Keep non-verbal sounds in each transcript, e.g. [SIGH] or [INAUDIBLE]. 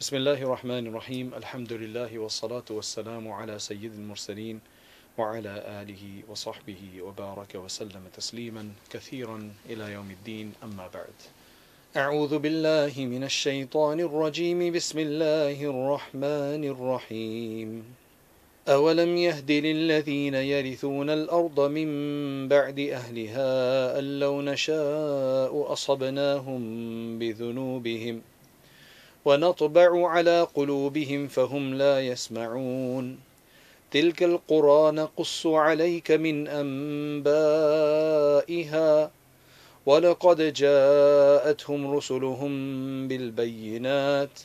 بسم الله الرحمن الرحيم الحمد لله والصلاة والسلام على سيد المرسلين وعلى آله وصحبه وبارك وسلم تسليما كثيرا إلى يوم الدين أما بعد أعوذ بالله من الشيطان الرجيم بسم الله الرحمن الرحيم أولم يهد للذين يرثون الأرض من بعد أهلها أن لو نشاء أصبناهم بذنوبهم ونطبع على قلوبهم فهم لا يسمعون. تلك القرى نقص عليك من أنبائها. ولقد جاءتهم رسلهم بالبينات.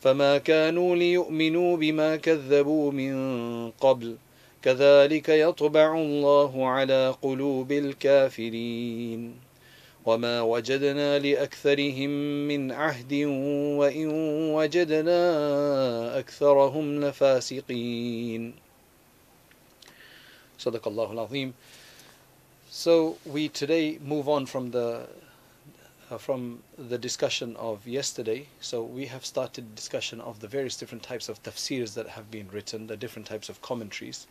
فما كانوا ليؤمنوا بما كذبوا من قبل. كذلك يطبع الله على قلوب الكافرين. وما وجدنا لأكثرهم من عهد وإن وجدنا أكثرهم لفاسقين صدق الله العظيم So we today move on from the uh, from the discussion of yesterday. So we have started discussion of the various different types of tafsirs that have been written, the different types of commentaries.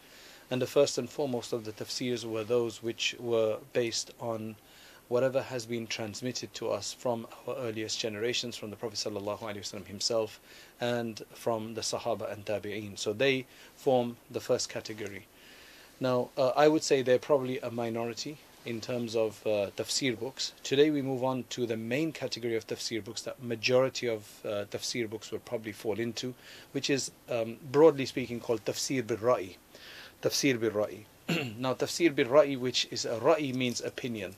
And the first and foremost of the tafsirs were those which were based on whatever has been transmitted to us from our earliest generations, from the Prophet ﷺ himself and from the Sahaba and Tabi'een. So they form the first category. Now, uh, I would say they're probably a minority in terms of uh, tafsir books. Today we move on to the main category of tafsir books that majority of uh, tafsir books will probably fall into, which is um, broadly speaking called tafsir bil ra'i. Tafsir bil ra'i. [CLEARS THROAT] now, tafsir bil ra'i, which is a ra'i means opinion.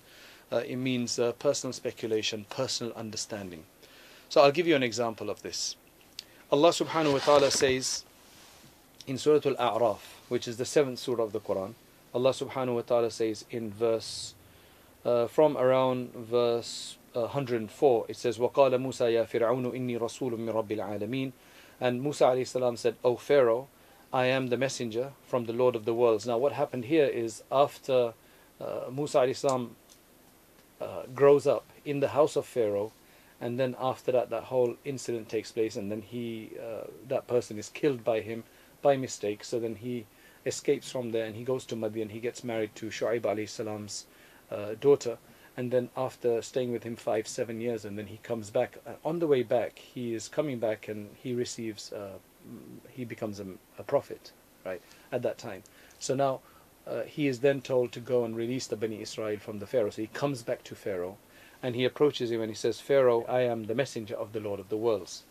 Uh, it means uh, personal speculation, personal understanding. So I'll give you an example of this. Allah subhanahu wa ta'ala says in Surah Al-A'raf, which is the seventh surah of the Quran, Allah subhanahu wa ta'ala says in verse, uh, from around verse uh, 104, it says, وَقَالَ مُوسَى يَا فِرْعَوْنُ إِنِّي رَسُولٌ مِّن رَبِّ الْعَالَمِينَ And Musa alayhi salam said, O Pharaoh, I am the messenger from the Lord of the worlds. Now what happened here is after uh, Musa alayhi salam uh, grows up in the house of Pharaoh, and then after that, that whole incident takes place, and then he, uh, that person is killed by him by mistake. So then he escapes from there, and he goes to Madian. He gets married to Shu'aib alayhi salam's uh, daughter, and then after staying with him five, seven years, and then he comes back. Uh, on the way back, he is coming back, and he receives, uh, he becomes a, a prophet, right at that time. So now uh, he is then told to go and release the Bani Israel from the Pharaoh. So he comes back to Pharaoh and he approaches him and he says, Pharaoh, I am the messenger of the Lord of the worlds.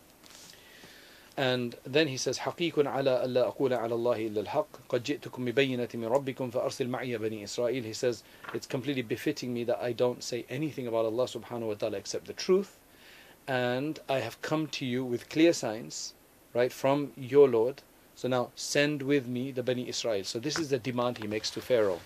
And then he says, حقيق على ألا أقول على الله إلا الحق قد جئتكم ببينة من ربكم فأرسل معي بني إسرائيل He says, it's completely befitting me that I don't say anything about Allah subhanahu wa ta'ala except the truth. And I have come to you with clear signs, right, from your Lord. So now send with me the Bani Israel. So this is the demand he makes to Pharaoh.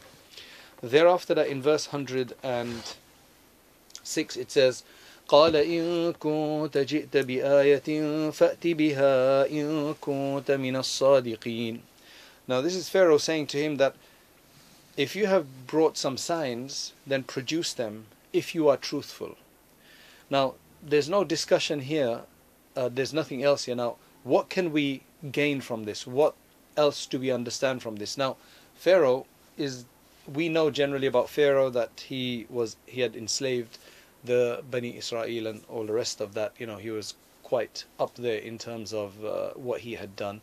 Thereafter that in verse 106 it says, قال إن كنت جئت بآية فأت بها إن كنت من الصادقين Now this is Pharaoh saying to him that if you have brought some signs, then produce them if you are truthful. Now there's no discussion here, uh, there's nothing else here. Now what can we gain from this? What else do we understand from this? Now Pharaoh is we know generally about Pharaoh that he was he had enslaved the Bani Israel and all the rest of that, you know, he was quite up there in terms of uh, what he had done.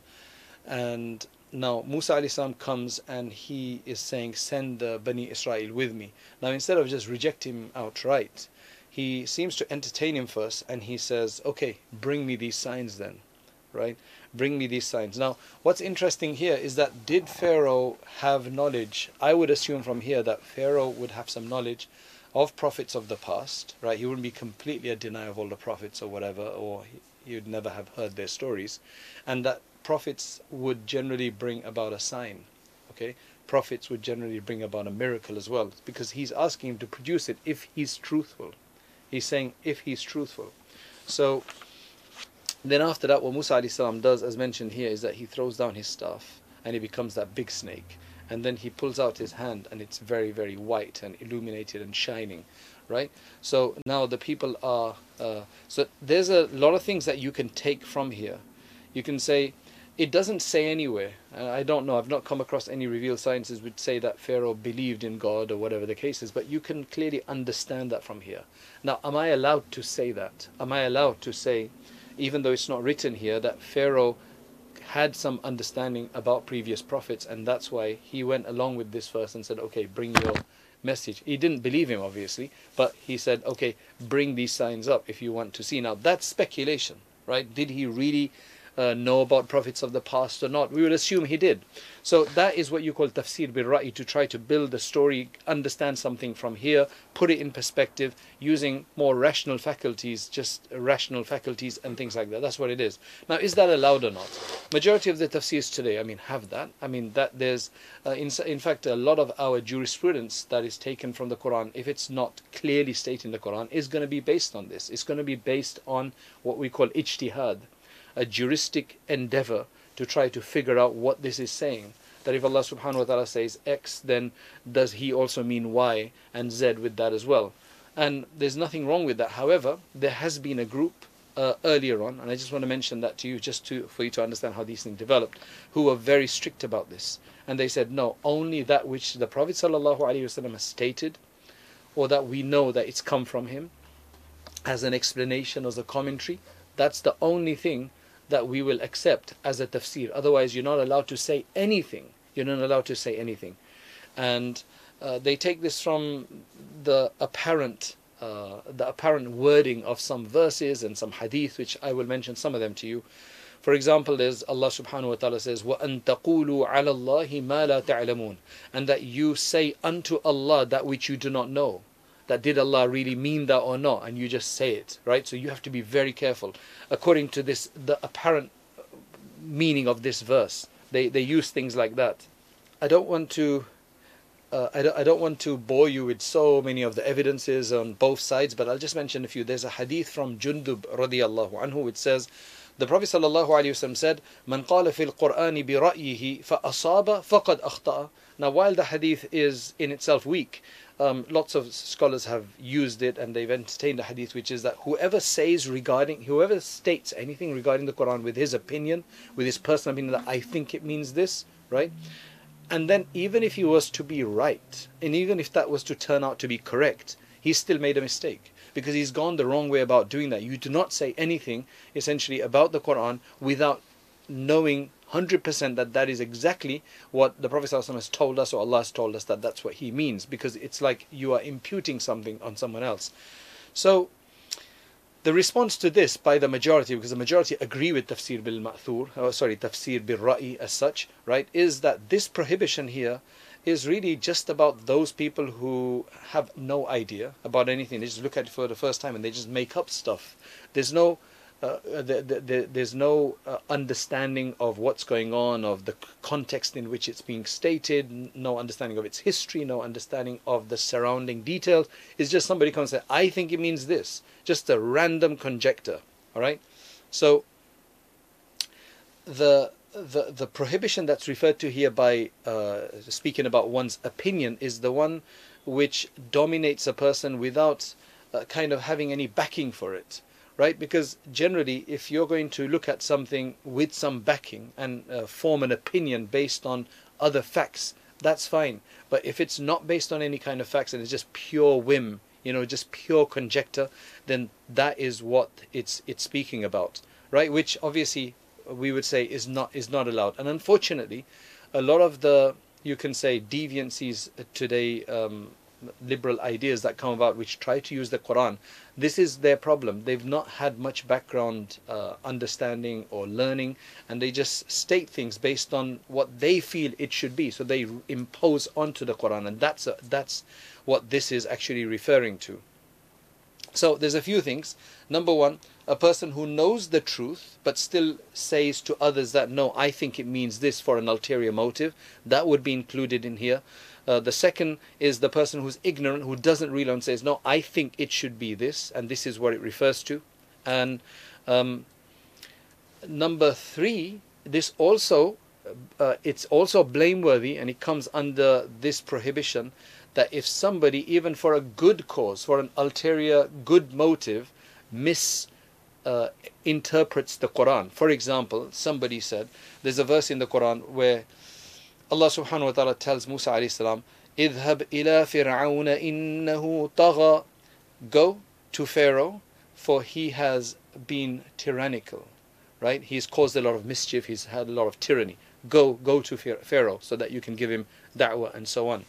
And now Musa alayhi comes and he is saying, send the Bani Israel with me. Now instead of just reject him outright, he seems to entertain him first and he says, okay, bring me these signs then, right? Bring me these signs. Now, what's interesting here is that did Pharaoh have knowledge? I would assume from here that Pharaoh would have some knowledge of prophets of the past, right? He wouldn't be completely a denier of all the prophets or whatever, or he would never have heard their stories. And that prophets would generally bring about a sign, okay? Prophets would generally bring about a miracle as well, because he's asking him to produce it if he's truthful. He's saying if he's truthful. So then after that, what Musa does, as mentioned here, is that he throws down his staff and he becomes that big snake and then he pulls out his hand and it's very very white and illuminated and shining right? So now the people are. Uh, so there's a lot of things that you can take from here. You can say, it doesn't say anywhere. I don't know. I've not come across any revealed sciences which say that Pharaoh believed in God or whatever the case is. But you can clearly understand that from here. Now, am I allowed to say that? Am I allowed to say, even though it's not written here, that Pharaoh had some understanding about previous prophets, and that's why he went along with this verse and said, "Okay, bring your." message. He didn't believe him, obviously, but he said, okay, bring these signs up if you want to see. Now, that's speculation, right? Did he really uh, know about prophets of the past or not. We would assume he did. So that is what you call tafsir bil ra'i to try to build the story, understand something from here, put it in perspective using more rational faculties, just rational faculties and things like that. That's what it is. Now, is that allowed or not? Majority of the tafsirs today, I mean, have that. I mean, that there's, uh, in, in fact, a lot of our jurisprudence that is taken from the Quran, if it's not clearly stated in the Quran, is going to be based on this. It's going to be based on what we call ijtihad a juristic endeavor to try to figure out what this is saying. That if Allah subhanahu wa ta'ala says X, then does He also mean Y and Z with that as well? And there's nothing wrong with that. However, there has been a group uh, earlier on, and I just want to mention that to you just to, for you to understand how these things developed, who were very strict about this. And they said, no, only that which the Prophet ﷺ has stated, or that we know that it's come from him, as an explanation, as a commentary, that's the only thing that we will accept as a tafsir. Otherwise, you're not allowed to say anything. You're not allowed to say anything. And uh, they take this from the apparent uh, the apparent wording of some verses and some hadith, which I will mention some of them to you. For example, there's Allah subhanahu wa ta'ala says, وَأَن تَقُولُوا عَلَى اللَّهِ مَا لَا تَعْلَمُونَ And that you say unto Allah that which you do not know that did Allah really mean that or not, and you just say it, right? So you have to be very careful. According to this, the apparent meaning of this verse, they, they use things like that. I don't want to. Uh, I, don't, I don't want to bore you with so many of the evidences on both sides, but I'll just mention a few. There's a hadith from Jundub radiallahu anhu which says, the Prophet wasallam said, "Man qala fil Qur'ani bi ra'yihi fa asaba faqad akhta'a." Now, while the hadith is in itself weak, um, lots of scholars have used it and they've entertained a hadith which is that whoever says regarding, whoever states anything regarding the Quran with his opinion, with his personal opinion that I think it means this, right? And then even if he was to be right, and even if that was to turn out to be correct, he still made a mistake because he's gone the wrong way about doing that. You do not say anything essentially about the Quran without knowing 100% that that is exactly what the Prophet ﷺ has told us or Allah has told us that that's what he means because it's like you are imputing something on someone else. So the response to this by the majority, because the majority agree with tafsir bil ma'thur, oh, sorry, tafsir bil ra'i as such, right, is that this prohibition here is really just about those people who have no idea about anything. They just look at it for the first time and they just make up stuff. There's no uh, the, the, the, there's no uh, understanding of what's going on, of the context in which it's being stated, no understanding of its history, no understanding of the surrounding details. It's just somebody comes and says, I think it means this. Just a random conjecture. All right? So, the the the prohibition that's referred to here by uh, speaking about one's opinion is the one which dominates a person without uh, kind of having any backing for it right? Because generally, if you're going to look at something with some backing and uh, form an opinion based on other facts, that's fine. But if it's not based on any kind of facts and it's just pure whim, you know, just pure conjecture, then that is what it's it's speaking about, right? Which obviously we would say is not is not allowed. And unfortunately, a lot of the you can say deviancies today um, liberal ideas that come about which try to use the Quran. This is their problem. They've not had much background uh, understanding or learning, and they just state things based on what they feel it should be. So they impose onto the Quran, and that's a, that's what this is actually referring to. So there's a few things. Number one, a person who knows the truth but still says to others that no, I think it means this for an ulterior motive, that would be included in here. Uh, the second is the person who's ignorant, who doesn't really and says, no, I think it should be this, and this is what it refers to. And um, number three, this also, uh, it's also blameworthy, and it comes under this prohibition, that if somebody, even for a good cause, for an ulterior good motive, mis uh, the Quran. For example, somebody said, there's a verse in the Quran where Allah subhanahu wa ta'ala tells Musa alayhi salam, اذهب إلى فرعون إنه طغى Go to Pharaoh, for he has been tyrannical. Right? He's caused a lot of mischief, he's had a lot of tyranny. Go, go to Pharaoh so that you can give him da'wah and so on.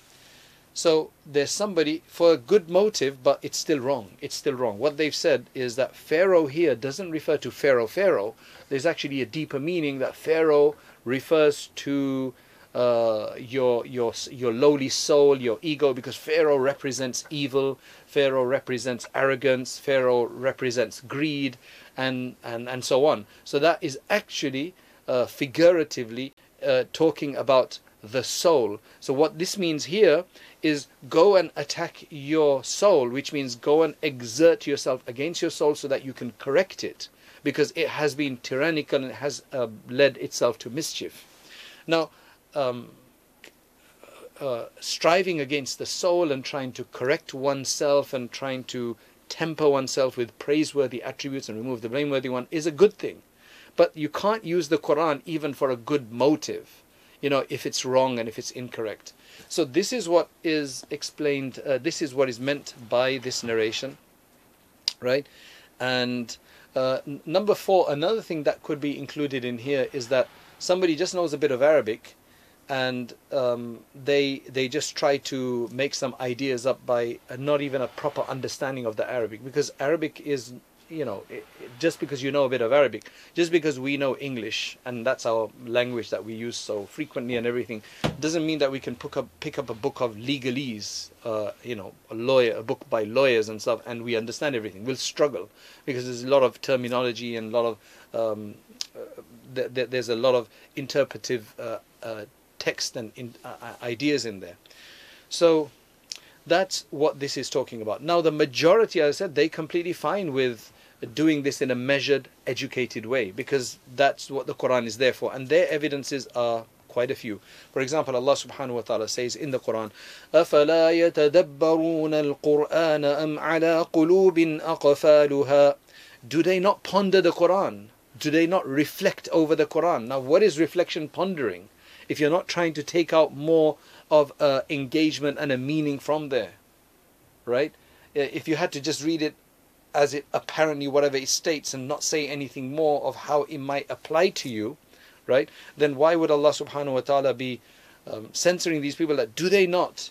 So there's somebody for a good motive, but it's still wrong. It's still wrong. What they've said is that Pharaoh here doesn't refer to Pharaoh, Pharaoh. There's actually a deeper meaning that Pharaoh refers to uh, your your your lowly soul, your ego, because Pharaoh represents evil, Pharaoh represents arrogance, Pharaoh represents greed, and and and so on. So that is actually uh, figuratively uh, talking about the soul. So what this means here is go and attack your soul, which means go and exert yourself against your soul so that you can correct it, because it has been tyrannical and has uh, led itself to mischief. Now um, uh, striving against the soul and trying to correct oneself and trying to temper oneself with praiseworthy attributes and remove the blameworthy one is a good thing. But you can't use the Quran even for a good motive, you know, if it's wrong and if it's incorrect. So this is what is explained, uh, this is what is meant by this narration, right? And uh, number four, another thing that could be included in here is that somebody just knows a bit of Arabic and um, they they just try to make some ideas up by not even a proper understanding of the Arabic because Arabic is you know it, it, just because you know a bit of Arabic just because we know English and that's our language that we use so frequently and everything doesn't mean that we can pick up pick up a book of legalese uh, you know a lawyer a book by lawyers and stuff and we understand everything. We'll struggle because there's a lot of terminology and a lot of um, uh, th- th- there's a lot of interpretive uh, uh text and in, uh, uh, ideas in there. So that's what this is talking about. Now, the majority, as I said, they completely fine with doing this in a measured, educated way because that's what the Quran is there for, and their evidences are quite a few. For example, Allah subhanahu wa ta'ala says in the Quran, أَفَلَا يَتَدَبَّرُونَ الْقُرْآنَ أَمْ عَلَى قُلُوبٍ أَقْفَالُهَا Do they not ponder the Quran? Do they not reflect over the Quran? Now, what is reflection pondering? If you're not trying to take out more of uh, engagement and a meaning from there, right? If you had to just read it as it apparently whatever it states and not say anything more of how it might apply to you, right? Then why would Allah subhanahu wa ta'ala be um, censoring these people that do they not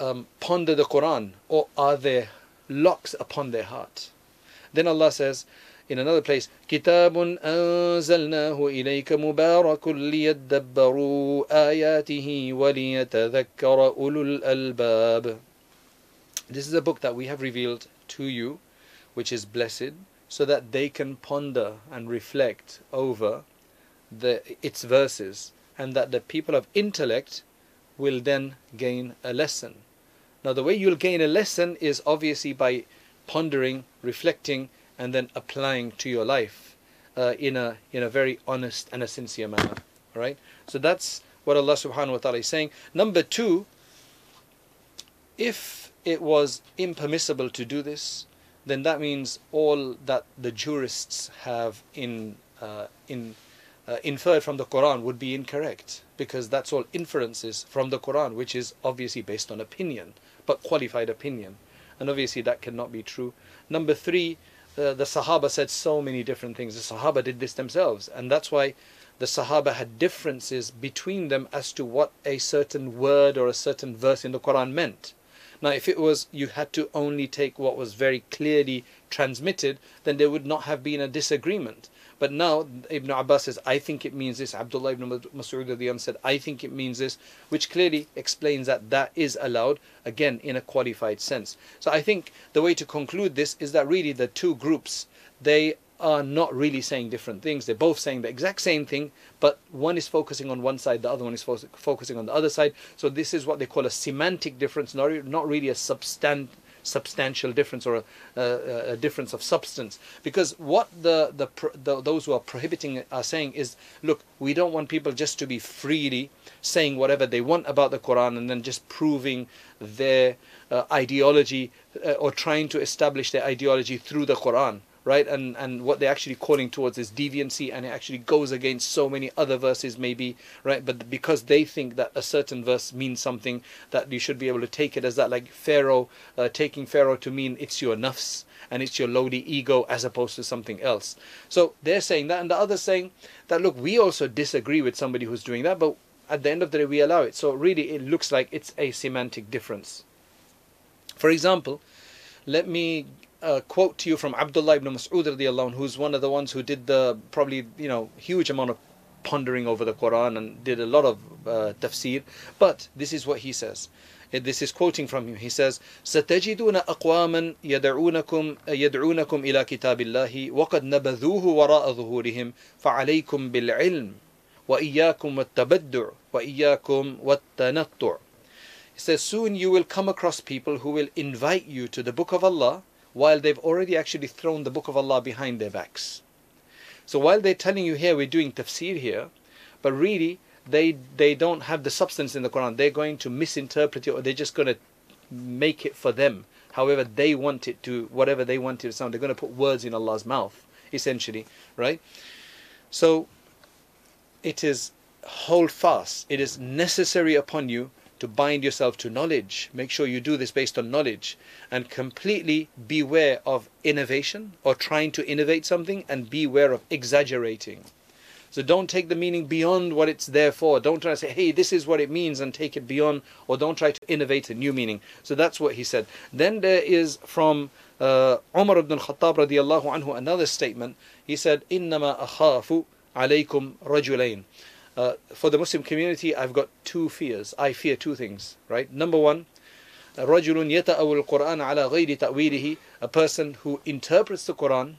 um, ponder the Quran or are there locks upon their heart? Then Allah says, in another place كتاب أنزلناه إليك مبارك ليدبروا آياته وليتذكر أولو الألباب This is a book that we have revealed to you which is blessed so that they can ponder and reflect over the, its verses and that the people of intellect will then gain a lesson. Now the way you'll gain a lesson is obviously by pondering, reflecting and then applying to your life uh, in a in a very honest and a sincere manner. All right. So that's what Allah Subhanahu wa Taala is saying. Number two, if it was impermissible to do this, then that means all that the jurists have in uh, in uh, inferred from the Quran would be incorrect because that's all inferences from the Quran, which is obviously based on opinion, but qualified opinion, and obviously that cannot be true. Number three, uh, the Sahaba said so many different things. The Sahaba did this themselves, and that's why the Sahaba had differences between them as to what a certain word or a certain verse in the Quran meant. Now, if it was you had to only take what was very clearly transmitted, then there would not have been a disagreement. But now Ibn Abbas says, I think it means this. Abdullah ibn Mas'ud said, I think it means this, which clearly explains that that is allowed, again, in a qualified sense. So I think the way to conclude this is that really the two groups, they are not really saying different things. They're both saying the exact same thing, but one is focusing on one side, the other one is fo- focusing on the other side. So this is what they call a semantic difference, not, not really a substant- substantial difference or a, a, a difference of substance. Because what the, the, the, those who are prohibiting are saying is, look, we don't want people just to be freely saying whatever they want about the Quran and then just proving their uh, ideology uh, or trying to establish their ideology through the Quran right? And and what they're actually calling towards is deviancy, and it actually goes against so many other verses, maybe, right? But because they think that a certain verse means something, that you should be able to take it as that, like Pharaoh, uh, taking Pharaoh to mean it's your nafs and it's your lowly ego as opposed to something else. So they're saying that, and the other saying that look, we also disagree with somebody who's doing that, but at the end of the day, we allow it. So really, it looks like it's a semantic difference. For example, let me uh, quote to you from Abdullah ibn Mas'ud radiallahu who's one of the ones who did the probably you know huge amount of pondering over the Quran and did a lot of uh, tafsir. But this is what he says. This is quoting from him. He says, "ستجدون أقواما يدعونكم يدعونكم إلى كتاب الله وقد نبذوه وراء ظهورهم فعليكم بالعلم وإياكم والتبدع وإياكم والتنطع." He says, "Soon you will come across people who will invite you to the Book of Allah." While they've already actually thrown the book of Allah behind their backs. So while they're telling you here we're doing tafsir here, but really they they don't have the substance in the Quran. They're going to misinterpret it or they're just going to make it for them. However they want it to whatever they want it to sound. They're going to put words in Allah's mouth, essentially, right? So it is hold fast. It is necessary upon you to bind yourself to knowledge. Make sure you do this based on knowledge and completely beware of innovation or trying to innovate something and beware of exaggerating. So don't take the meaning beyond what it's there for. Don't try to say, hey, this is what it means and take it beyond, or don't try to innovate a new meaning. So that's what he said. Then there is from uh, Umar ibn al-Khattab radiallahu anhu another statement. He said, إِنَّمَا أَخَافُ عَلَيْكُمْ رَجُلَيْنِ uh, for the Muslim community, I've got two fears. I fear two things, right? Number one, رجل يتأول القرآن على غير تأويله a person who interprets the Quran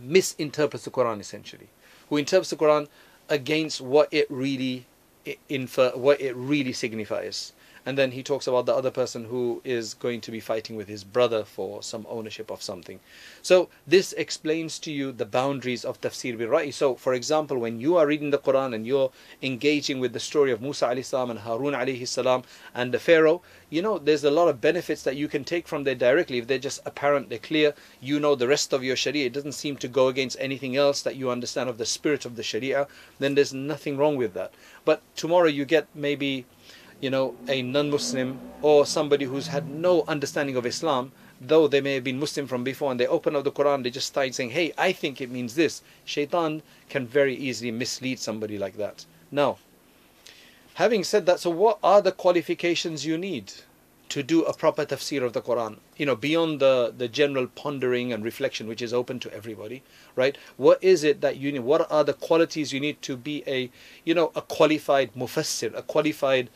misinterprets the Quran essentially who interprets the Quran against what it really infer what it really signifies and then he talks about the other person who is going to be fighting with his brother for some ownership of something. So this explains to you the boundaries of tafsir bil ra'i. So for example, when you are reading the Quran and you're engaging with the story of Musa alayhi salam and Harun alayhi salam and the Pharaoh, you know there's a lot of benefits that you can take from there directly if they're just apparent, they're clear. You know the rest of your Sharia. It doesn't seem to go against anything else that you understand of the spirit of the Sharia. Then there's nothing wrong with that. But tomorrow you get maybe you know, a non-Muslim or somebody who's had no understanding of Islam, though they may have been Muslim from before, and they open up the Quran, they just start saying, "Hey, I think it means this." Shaitan can very easily mislead somebody like that. Now, having said that, so what are the qualifications you need to do a proper tafsir of the Quran? You know, beyond the the general pondering and reflection, which is open to everybody, right? What is it that you need? What are the qualities you need to be a, you know, a qualified mufassir, a qualified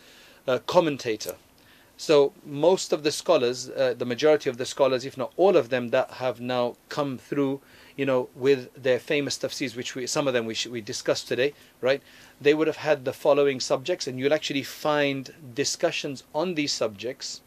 uh, commentator. So most of the scholars, uh, the majority of the scholars, if not all of them, that have now come through, you know, with their famous tafsirs, which we, some of them we, we discussed today, right? They would have had the following subjects, and you'll actually find discussions on these subjects,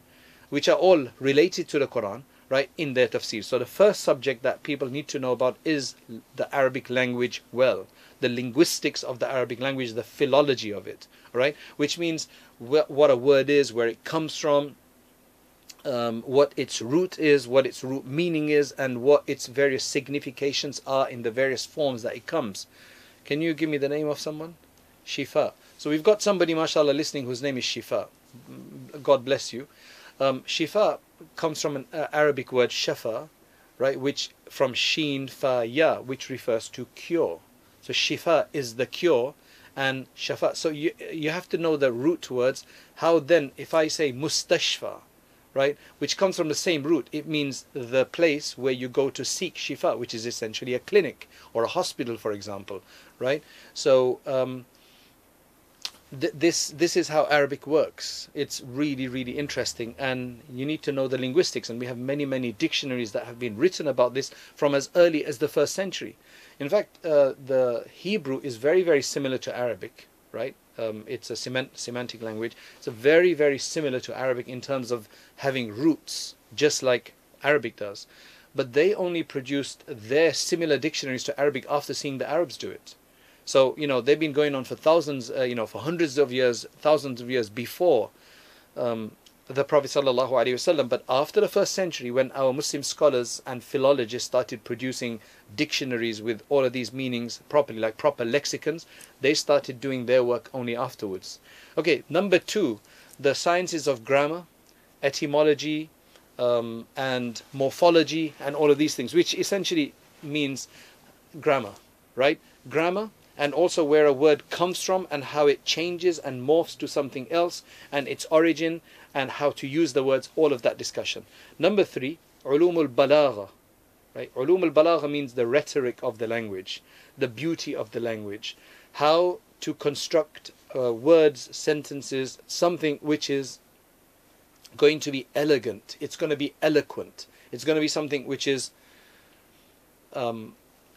which are all related to the Quran, right, in their tafsir. So the first subject that people need to know about is the Arabic language well, the linguistics of the Arabic language, the philology of it, right? Which means wh- what a word is, where it comes from, um, what its root is, what its root meaning is, and what its various significations are in the various forms that it comes. Can you give me the name of someone? Shifa. So we've got somebody, mashallah, listening whose name is Shifa. God bless you. Um, shifa comes from an uh, Arabic word shafa, right, which from sheen fa ya, which refers to cure. So shifa is the cure, and shafa. So you you have to know the root words. How then, if I say mustashfa, right, which comes from the same root, it means the place where you go to seek shifa, which is essentially a clinic or a hospital, for example, right? So um, th- this this is how Arabic works. It's really really interesting, and you need to know the linguistics. And we have many many dictionaries that have been written about this from as early as the first century. In fact, uh, the Hebrew is very, very similar to Arabic, right? Um, it's a semant- semantic language. It's very, very similar to Arabic in terms of having roots, just like Arabic does. But they only produced their similar dictionaries to Arabic after seeing the Arabs do it. So, you know, they've been going on for thousands, uh, you know, for hundreds of years, thousands of years before um, the Prophet. But after the first century, when our Muslim scholars and philologists started producing dictionaries with all of these meanings properly, like proper lexicons, they started doing their work only afterwards. Okay, number two, the sciences of grammar, etymology, um, and morphology, and all of these things, which essentially means grammar, right? Grammar and also where a word comes from and how it changes and morphs to something else and its origin and how to use the words, all of that discussion. Number three, ulum al-balagha. Right? Ulum al-balagha means the rhetoric of the language, the beauty of the language, how to construct uh, words, sentences, something which is going to be elegant, it's going to be eloquent, it's going to be something which is um,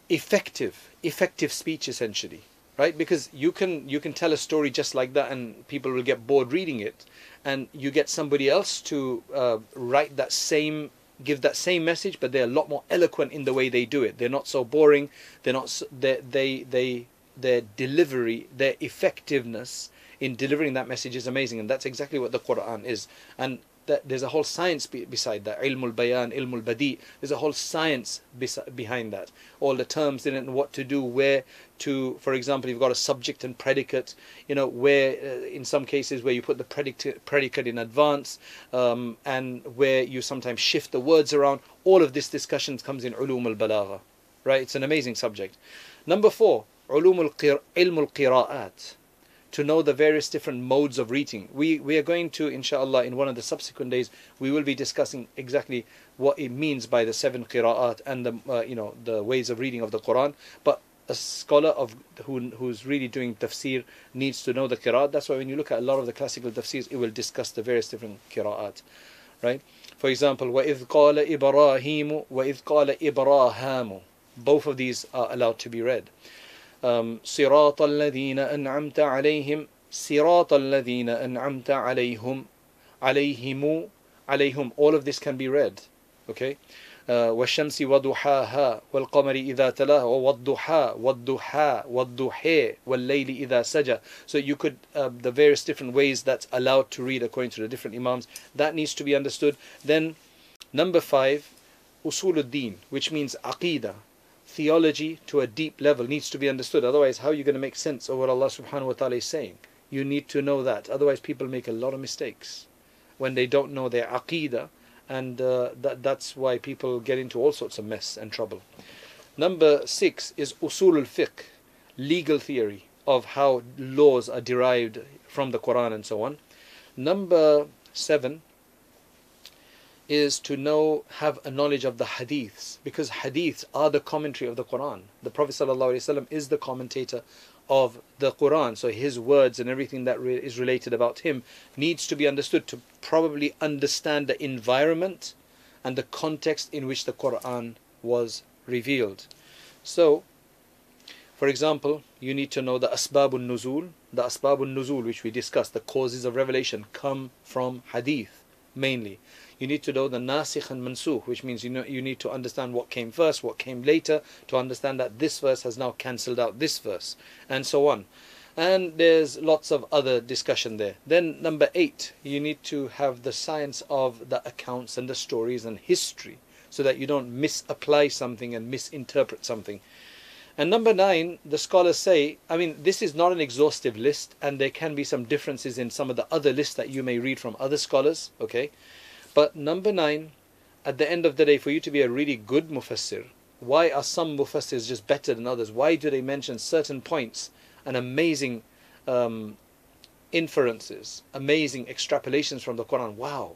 effective, effective speech essentially, right? Because you can you can tell a story just like that, and people will get bored reading it, and you get somebody else to uh, write that same give that same message, but they're a lot more eloquent in the way they do it. They're not so boring. They're not so, they they they their delivery, their effectiveness in delivering that message is amazing, and that's exactly what the Quran is. And that there's a whole science be, beside that. Ilmul bayan, ilmul badi. There's a whole science behind that. All the terms in it and what to do, where to. For example, you've got a subject and predicate. You know, where uh, in some cases where you put the predicate predicate in advance, um, and where you sometimes shift the words around. All of this discussion comes in ulum al balagha. Right? It's an amazing subject. Number four, ulum al qira'at to know the various different modes of reading. We we are going to, inshallah, in one of the subsequent days, we will be discussing exactly what it means by the seven qira'at and the uh, you know the ways of reading of the Quran. But a scholar of who who's really doing tafsir needs to know the qira'at. That's why when you look at a lot of the classical tafsirs, it will discuss the various different qira'at, right? For example, وَإِذْ قَالَ إِبْرَاهِيمُ وَإِذْ قَالَ إِبْرَاهَامُ Both of these are allowed to be read um, صراط الذين أنعمت عليهم صراط الذين أنعمت عليهم عليهم عليهم all of this can be read okay uh, والشمس وضحاها والقمر إذا تلاها والضحى والضحى والضحى والليل إذا سجى so you could uh, the various different ways that's allowed to read according to the different imams that needs to be understood then number five usul ad-din which means aqidah theology to a deep level needs to be understood. Otherwise, how are you going to make sense of what Allah subhanahu wa ta'ala is saying? You need to know that. Otherwise, people make a lot of mistakes when they don't know their aqidah, and uh, that, that's why people get into all sorts of mess and trouble. Number six is usul al fiqh, legal theory of how laws are derived from the Quran and so on. Number seven is to know, have a knowledge of the hadiths, because hadiths are the commentary of the Quran. The Prophet ﷺ is the commentator of the Quran, so his words and everything that re- is related about him needs to be understood to probably understand the environment and the context in which the Quran was revealed. So, for example, you need to know the asbabun nuzul. The asbabun nuzul, which we discussed, the causes of revelation, come from hadith mainly you need to know the nasikh and mansukh, which means you know you need to understand what came first, what came later, to understand that this verse has now cancelled out this verse, and so on. And there's lots of other discussion there. Then number eight, you need to have the science of the accounts and the stories and history, so that you don't misapply something and misinterpret something. And number nine, the scholars say, I mean, this is not an exhaustive list, and there can be some differences in some of the other lists that you may read from other scholars, okay? But number nine, at the end of the day, for you to be a really good mufassir, why are some mufassirs just better than others? Why do they mention certain points and amazing um, inferences, amazing extrapolations from the Quran? Wow,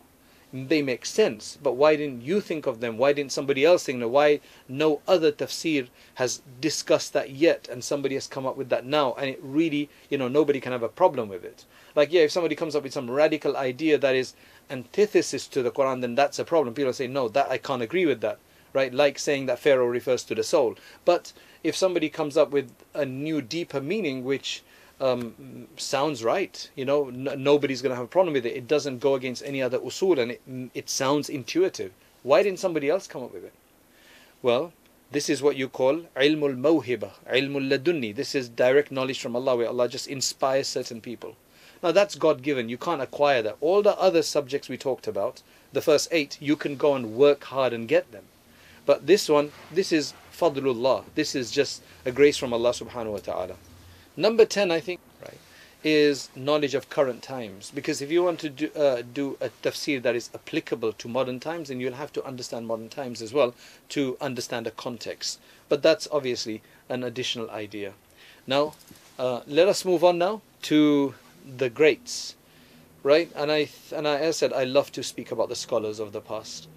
they make sense, but why didn't you think of them? Why didn't somebody else think of them? Why no other tafsir has discussed that yet and somebody has come up with that now? And it really, you know, nobody can have a problem with it. Like, yeah, if somebody comes up with some radical idea that is antithesis to the Quran, then that's a problem. People say, no, that I can't agree with that, right? Like saying that Pharaoh refers to the soul. But if somebody comes up with a new, deeper meaning, which um, sounds right. You know, nobody's going to have a problem with it. It doesn't go against any other usul and it, it sounds intuitive. Why didn't somebody else come up with it? Well, this is what you call ilmul mawhiba, ilmul ladunni. This is direct knowledge from Allah where Allah just inspires certain people. Now that's God given. You can't acquire that. All the other subjects we talked about, the first eight, you can go and work hard and get them. But this one, this is fadlullah. This is just a grace from Allah subhanahu wa ta'ala. Number 10, I think, right, is knowledge of current times. Because if you want to do, uh, do a tafsir that is applicable to modern times, then you'll have to understand modern times as well to understand a context. But that's obviously an additional idea. Now, uh, let us move on now to the greats, right? And I and I, as I said, I love to speak about the scholars of the past.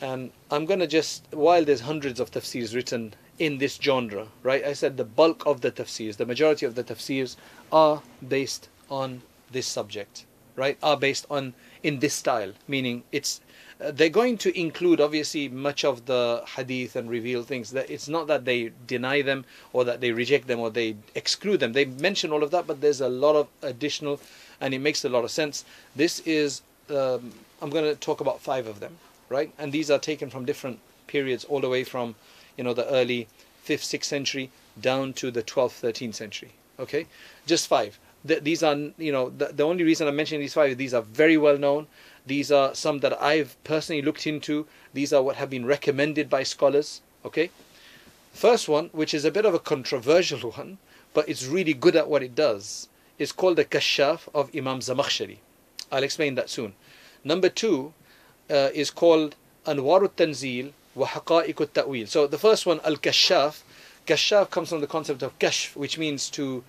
And I'm to just, while there's hundreds of tafsirs written in this genre, right? I said the bulk of the tafsirs, the majority of the tafsirs are based on this subject, right? Are based on in this style, meaning it's uh, they're going to include obviously much of the hadith and reveal things that it's not that they deny them or that they reject them or they exclude them they mention all of that but there's a lot of additional and it makes a lot of sense this is um, i'm going to talk about five of them right and these are taken from different periods all the way from you know the early 5th 6th century down to the 12th 13th century okay just five Th- these are you know the, the only reason i'm mentioning these five these are very well known these are some that I've personally looked into. These are what have been recommended by scholars. Okay? First one, which is a bit of a controversial [LAUGHS] one, but it's really good at what it does, is called the Kashaf of Imam Zamakhshari. I'll explain that soon. Number two uh, is called Anwar al-Tanzil Haqa'iq. So the first one, Al-Kashaf, Kashaf comes from the concept of kashf, which means to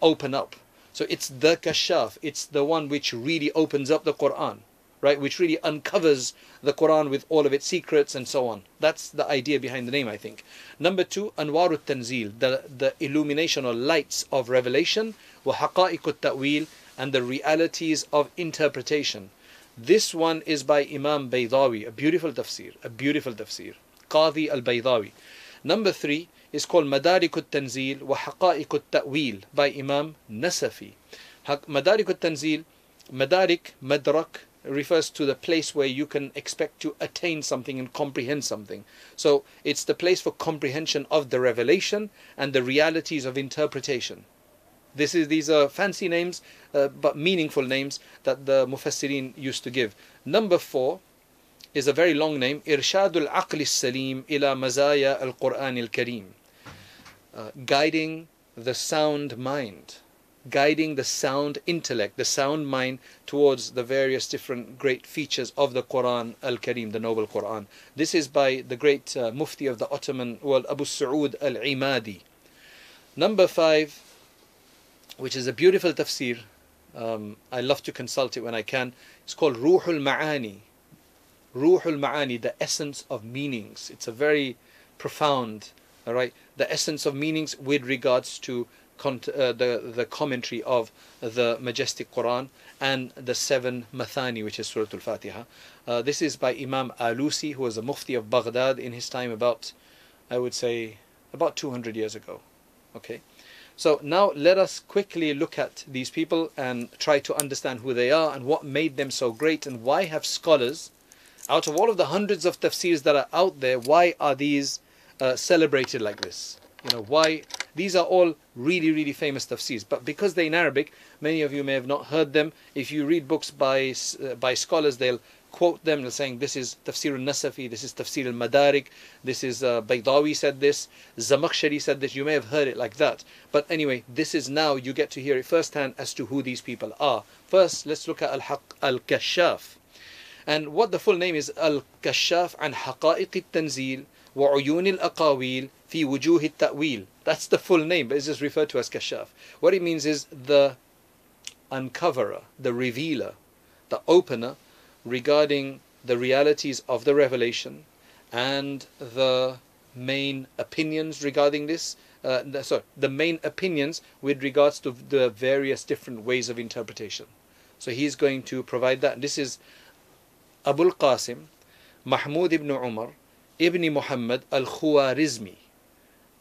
open up. So it's the Kashaf, it's the one which really opens up the Quran right? Which really uncovers the Quran with all of its secrets and so on. That's the idea behind the name, I think. Number two, Anwarut Tanzil, the, the illumination or lights of revelation, ta'wil, and the realities of interpretation. This one is by Imam Baydawi, a beautiful tafsir, a beautiful tafsir. Qadi al-Baydawi. Number three is called Madarik al-Tanzil wa Haqa'iq al-Ta'wil by Imam Nasafi. Madarik al-Tanzil, Madarik, Madrak, refers to the place where you can expect to attain something and comprehend something. So it's the place for comprehension of the revelation and the realities of interpretation. This is these are fancy names, uh, but meaningful names that the Mufassirin used to give. Number four is a very long name, Irshadul Aql Salim ila Mazaya al Quran al Kareem, uh, guiding the sound mind guiding the sound intellect, the sound mind towards the various different great features of the Quran Al Karim, the Noble Quran. This is by the great uh, Mufti of the Ottoman world, Abu Saud Al Imadi. Number five, which is a beautiful tafsir, um, I love to consult it when I can. It's called Ruhul Ma'ani. Ruhul Ma'ani, the essence of meanings. It's a very profound, all right, the essence of meanings with regards to uh, the, the commentary of the majestic Quran and the seven Mathani, which is Surah Al Fatiha. Uh, this is by Imam Alusi, who was a Mufti of Baghdad in his time, about, I would say, about 200 years ago. Okay. So now let us quickly look at these people and try to understand who they are and what made them so great and why have scholars, out of all of the hundreds of tafsirs that are out there, why are these uh, celebrated like this? You know, why these are all really, really famous tafsirs. But because they're in Arabic, many of you may have not heard them. If you read books by, uh, by scholars, they'll quote them they're saying this is Tafsir al-Nasafi, this is Tafsir al-Madarik, this is uh, Baydawi said this, Zamakhshari said this. You may have heard it like that. But anyway, this is now you get to hear it firsthand as to who these people are. First, let's look at Al-Haq Al-Kashaf. And what the full name is Al-Kashaf an Haqa'iq al-Tanzil wa al-Aqawil fi wujuh al-Ta'wil. That's the full name, but it's just referred to as kashaf. What it means is the uncoverer, the revealer, the opener regarding the realities of the revelation and the main opinions regarding this. Uh, the, sorry, the main opinions with regards to the various different ways of interpretation. So he's going to provide that. This is Abul Qasim, Mahmud ibn Umar, ibn Muhammad al-Khwarizmi.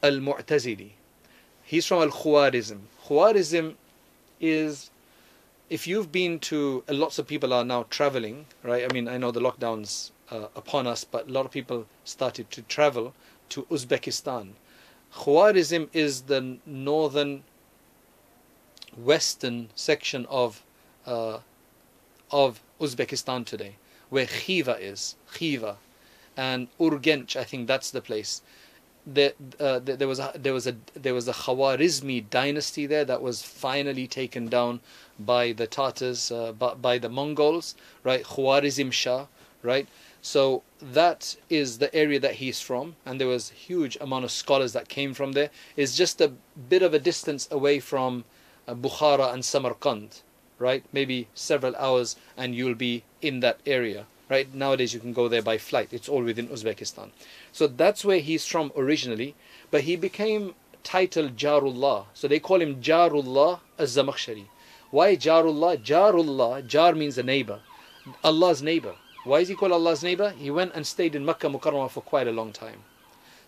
Al-Mu'tazili. He's from Al-Khwarizm. Khwarizm is if you've been to uh, lots of people are now traveling right? I mean i know the lockdowns uh, upon us but a lot of people started to travel to uzbekistan. Khwarizm is the northern western section of uh, of uzbekistan today where khiva is khiva. And urgench i think that's the place there, uh, there was a, there was a there was a Khawarizmi dynasty there that was finally taken down by the Tatars, uh, by, by, the Mongols, right? Khwarizm Shah, right? So that is the area that he's from, and there was huge amount of scholars that came from there. It's just a bit of a distance away from uh, Bukhara and Samarkand, right? Maybe several hours, and you'll be in that area right? Nowadays you can go there by flight. It's all within Uzbekistan. So that's where he's from originally, but he became titled Jarullah. So they call him Jarullah az-Zamakhshari. Why Jarullah? Jarullah, Jar means a neighbor. Allah's neighbor. Why is he called Allah's neighbor? He went and stayed in Makkah Mukarramah for quite a long time.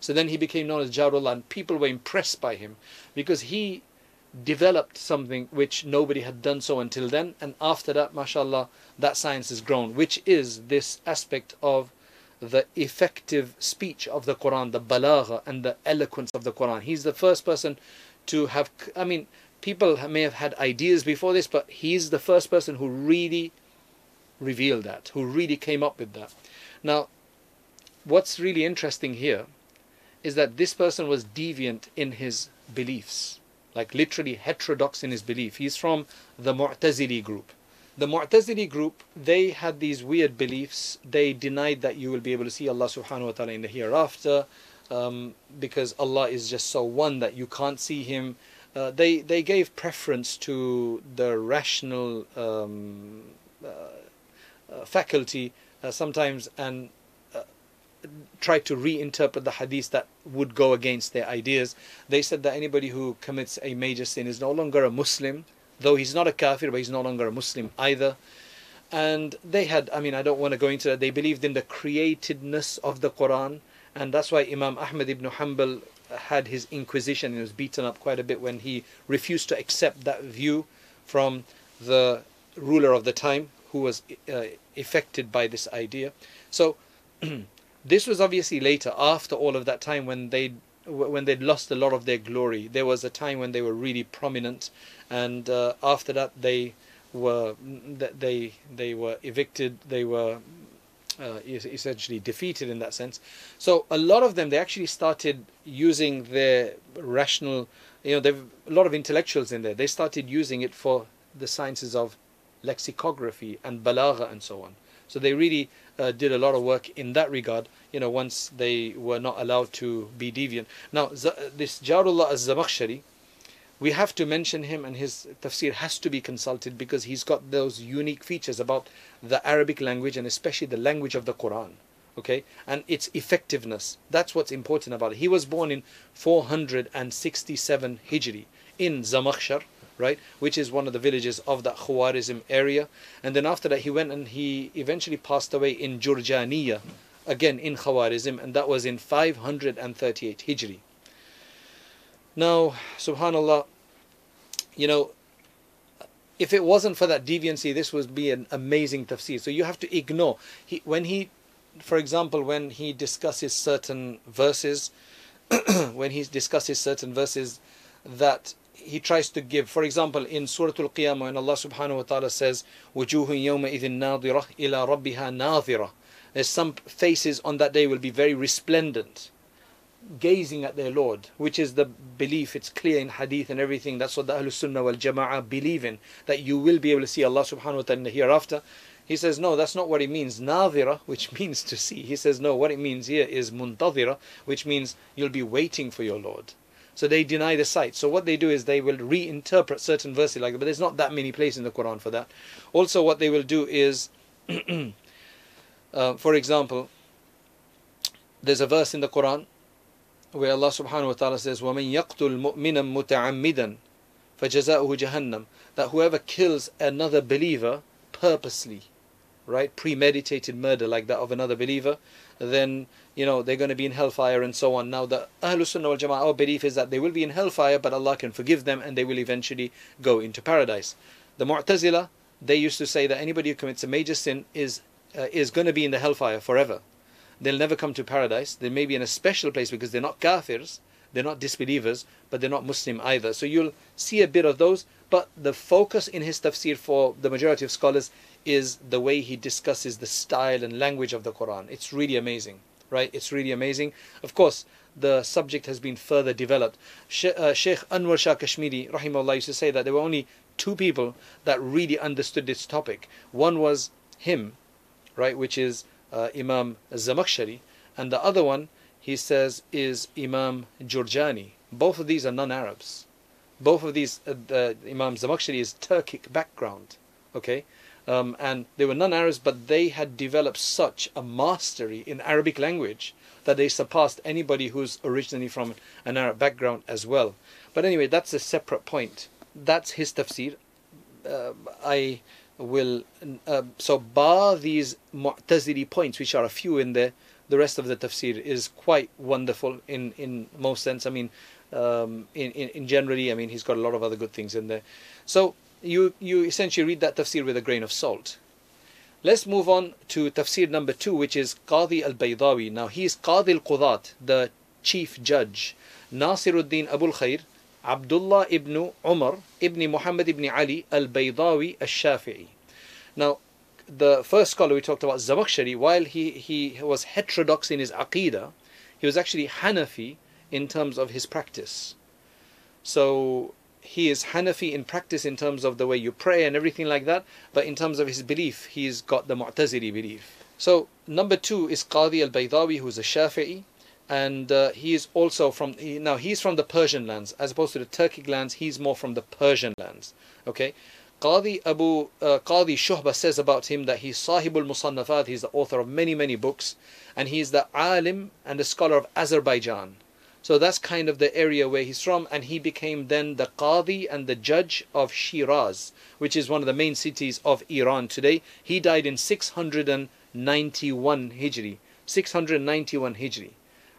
So then he became known as Jarullah and people were impressed by him because he developed something which nobody had done so until then. And after that mashallah that science has grown which is this aspect of the effective speech of the Quran the balagha and the eloquence of the Quran. He's the first person to have I mean people may have had ideas before this but he's the first person who really revealed that who really came up with that. Now what's really interesting here is that this person was deviant in his beliefs like literally heterodox in his belief. He's from the Mu'tazili group. The Mu'tazili group, they had these weird beliefs. They denied that you will be able to see Allah subhanahu wa ta'ala in the hereafter um, because Allah is just so one that you can't see Him. Uh, they, they gave preference to the rational um, uh, uh, faculty uh, sometimes and tried to reinterpret the hadith that would go against their ideas. They said that anybody who commits a major sin is no longer a Muslim, though he's not a kafir, but he's no longer a Muslim either. And they had, I mean, I don't want to go into that. They believed in the createdness of the Quran, and that's why Imam Ahmad ibn Hanbal had his inquisition and was beaten up quite a bit when he refused to accept that view from the ruler of the time who was uh, affected by this idea. So [CLEARS THROAT] This was obviously later, after all of that time when they when they'd lost a lot of their glory. There was a time when they were really prominent, and uh, after that they were they they were evicted. They were uh, essentially defeated in that sense. So a lot of them they actually started using their rational. You know, there a lot of intellectuals in there. They started using it for the sciences of lexicography and balagha and so on. So they really uh, did a lot of work in that regard, you know, once they were not allowed to be deviant. Now, this Jarullah az-Zamakhshari, we have to mention him and his tafsir has to be consulted because he's got those unique features about the Arabic language and especially the language of the Quran. Okay, and its effectiveness. That's what's important about it. He was born in 467 Hijri in Zamakhshar, right? Which is one of the villages of that Khwarizm area. And then after that, he went and he eventually passed away in Jurjaniya, again in Khwarizm, and that was in 538 Hijri. Now, subhanAllah, you know, if it wasn't for that deviancy, this would be an amazing tafsir. So you have to ignore. He, when he, for example, when he discusses certain verses, [CLEARS THROAT] when he discusses certain verses that he tries to give. For example, in Surah Al-Qiyamah, when Allah subhanahu wa ta'ala says, وَجُوهٌ يَوْمَئِذٍ نَاظِرَةٌ إِلَى رَبِّهَا نَاظِرَةٌ There's some faces on that day will be very resplendent, gazing at their Lord, which is the belief, it's clear in hadith and everything, that's what the Ahlul Sunnah wal Jama'ah believe in, that you will be able to see Allah subhanahu wa ta'ala in the hereafter. He says, no, that's not what it means. Nadhira, [LAUGHS] which means to see. He says, no, what it means here is muntadhira, which means you'll be waiting for your Lord. So they deny the sight. So what they do is they will reinterpret certain verses like that, but there's not that many places in the Quran for that. Also, what they will do is, [CLEARS THROAT] uh, for example, there's a verse in the Quran where Allah subhanahu wa ta'ala says, وَمَن يَقْتُلْ مُؤْمِنًا مُتَعَمِّدًا فَجَزَاؤُهُ جَهَنَّمْ That whoever kills another believer purposely, right? Premeditated murder like that of another believer, then you know they're going to be in hellfire and so on. Now the Ahlul Sunnah wal Jama'ah our belief is that they will be in hellfire, but Allah can forgive them and they will eventually go into paradise. The Mu'tazila they used to say that anybody who commits a major sin is uh, is going to be in the hellfire forever. They'll never come to paradise. They may be in a special place because they're not kafirs, they're not disbelievers, but they're not Muslim either. So you'll see a bit of those. But the focus in his tafsir for the majority of scholars is the way he discusses the style and language of the Quran. It's really amazing, right? It's really amazing. Of course, the subject has been further developed. uh, Sheikh Anwar Shah Kashmiri, rahimahullah, used to say that there were only two people that really understood this topic. One was him, right, which is uh, Imam Zamakhshari, and the other one, he says, is Imam Jurjani. Both of these are non-Arabs. Both of these, uh, the Imam Zamakhshari is Turkic background, okay, um, and they were non-Arabs, but they had developed such a mastery in Arabic language that they surpassed anybody who's originally from an Arab background as well. But anyway, that's a separate point. That's his tafsir. Uh, I will uh, so bar these Mu'tazili points, which are a few in there. The rest of the tafsir is quite wonderful in in most sense. I mean, um, in, in in generally, I mean, he's got a lot of other good things in there. So you you essentially read that tafsir with a grain of salt. Let's move on to tafsir number two, which is Qadi al-Baydawi. Now he is Qadi al-Qudat, the chief judge. Nasiruddin Abul Khair Abdullah ibn Umar ibn Muhammad ibn Ali al-Baydawi al-Shafi'i. Now, the first scholar we talked about, Zamakhshari, while he, he was heterodox in his aqidah, he was actually Hanafi in terms of his practice. So he is Hanafi in practice in terms of the way you pray and everything like that, but in terms of his belief, he's got the Mu'tazili belief. So number two is Qadi al-Baydawi, who's a Shafi'i and uh, he is also from he, now he's from the Persian lands. As opposed to the Turkic lands he's more from the Persian lands okay? Qadi Abu uh, Qadi Shuhba says about him that he's Sahibul Musannafat he's the author of many many books and he's the alim and the scholar of Azerbaijan so that's kind of the area where he's from and he became then the Qadi and the judge of Shiraz which is one of the main cities of Iran today he died in 691 Hijri 691 Hijri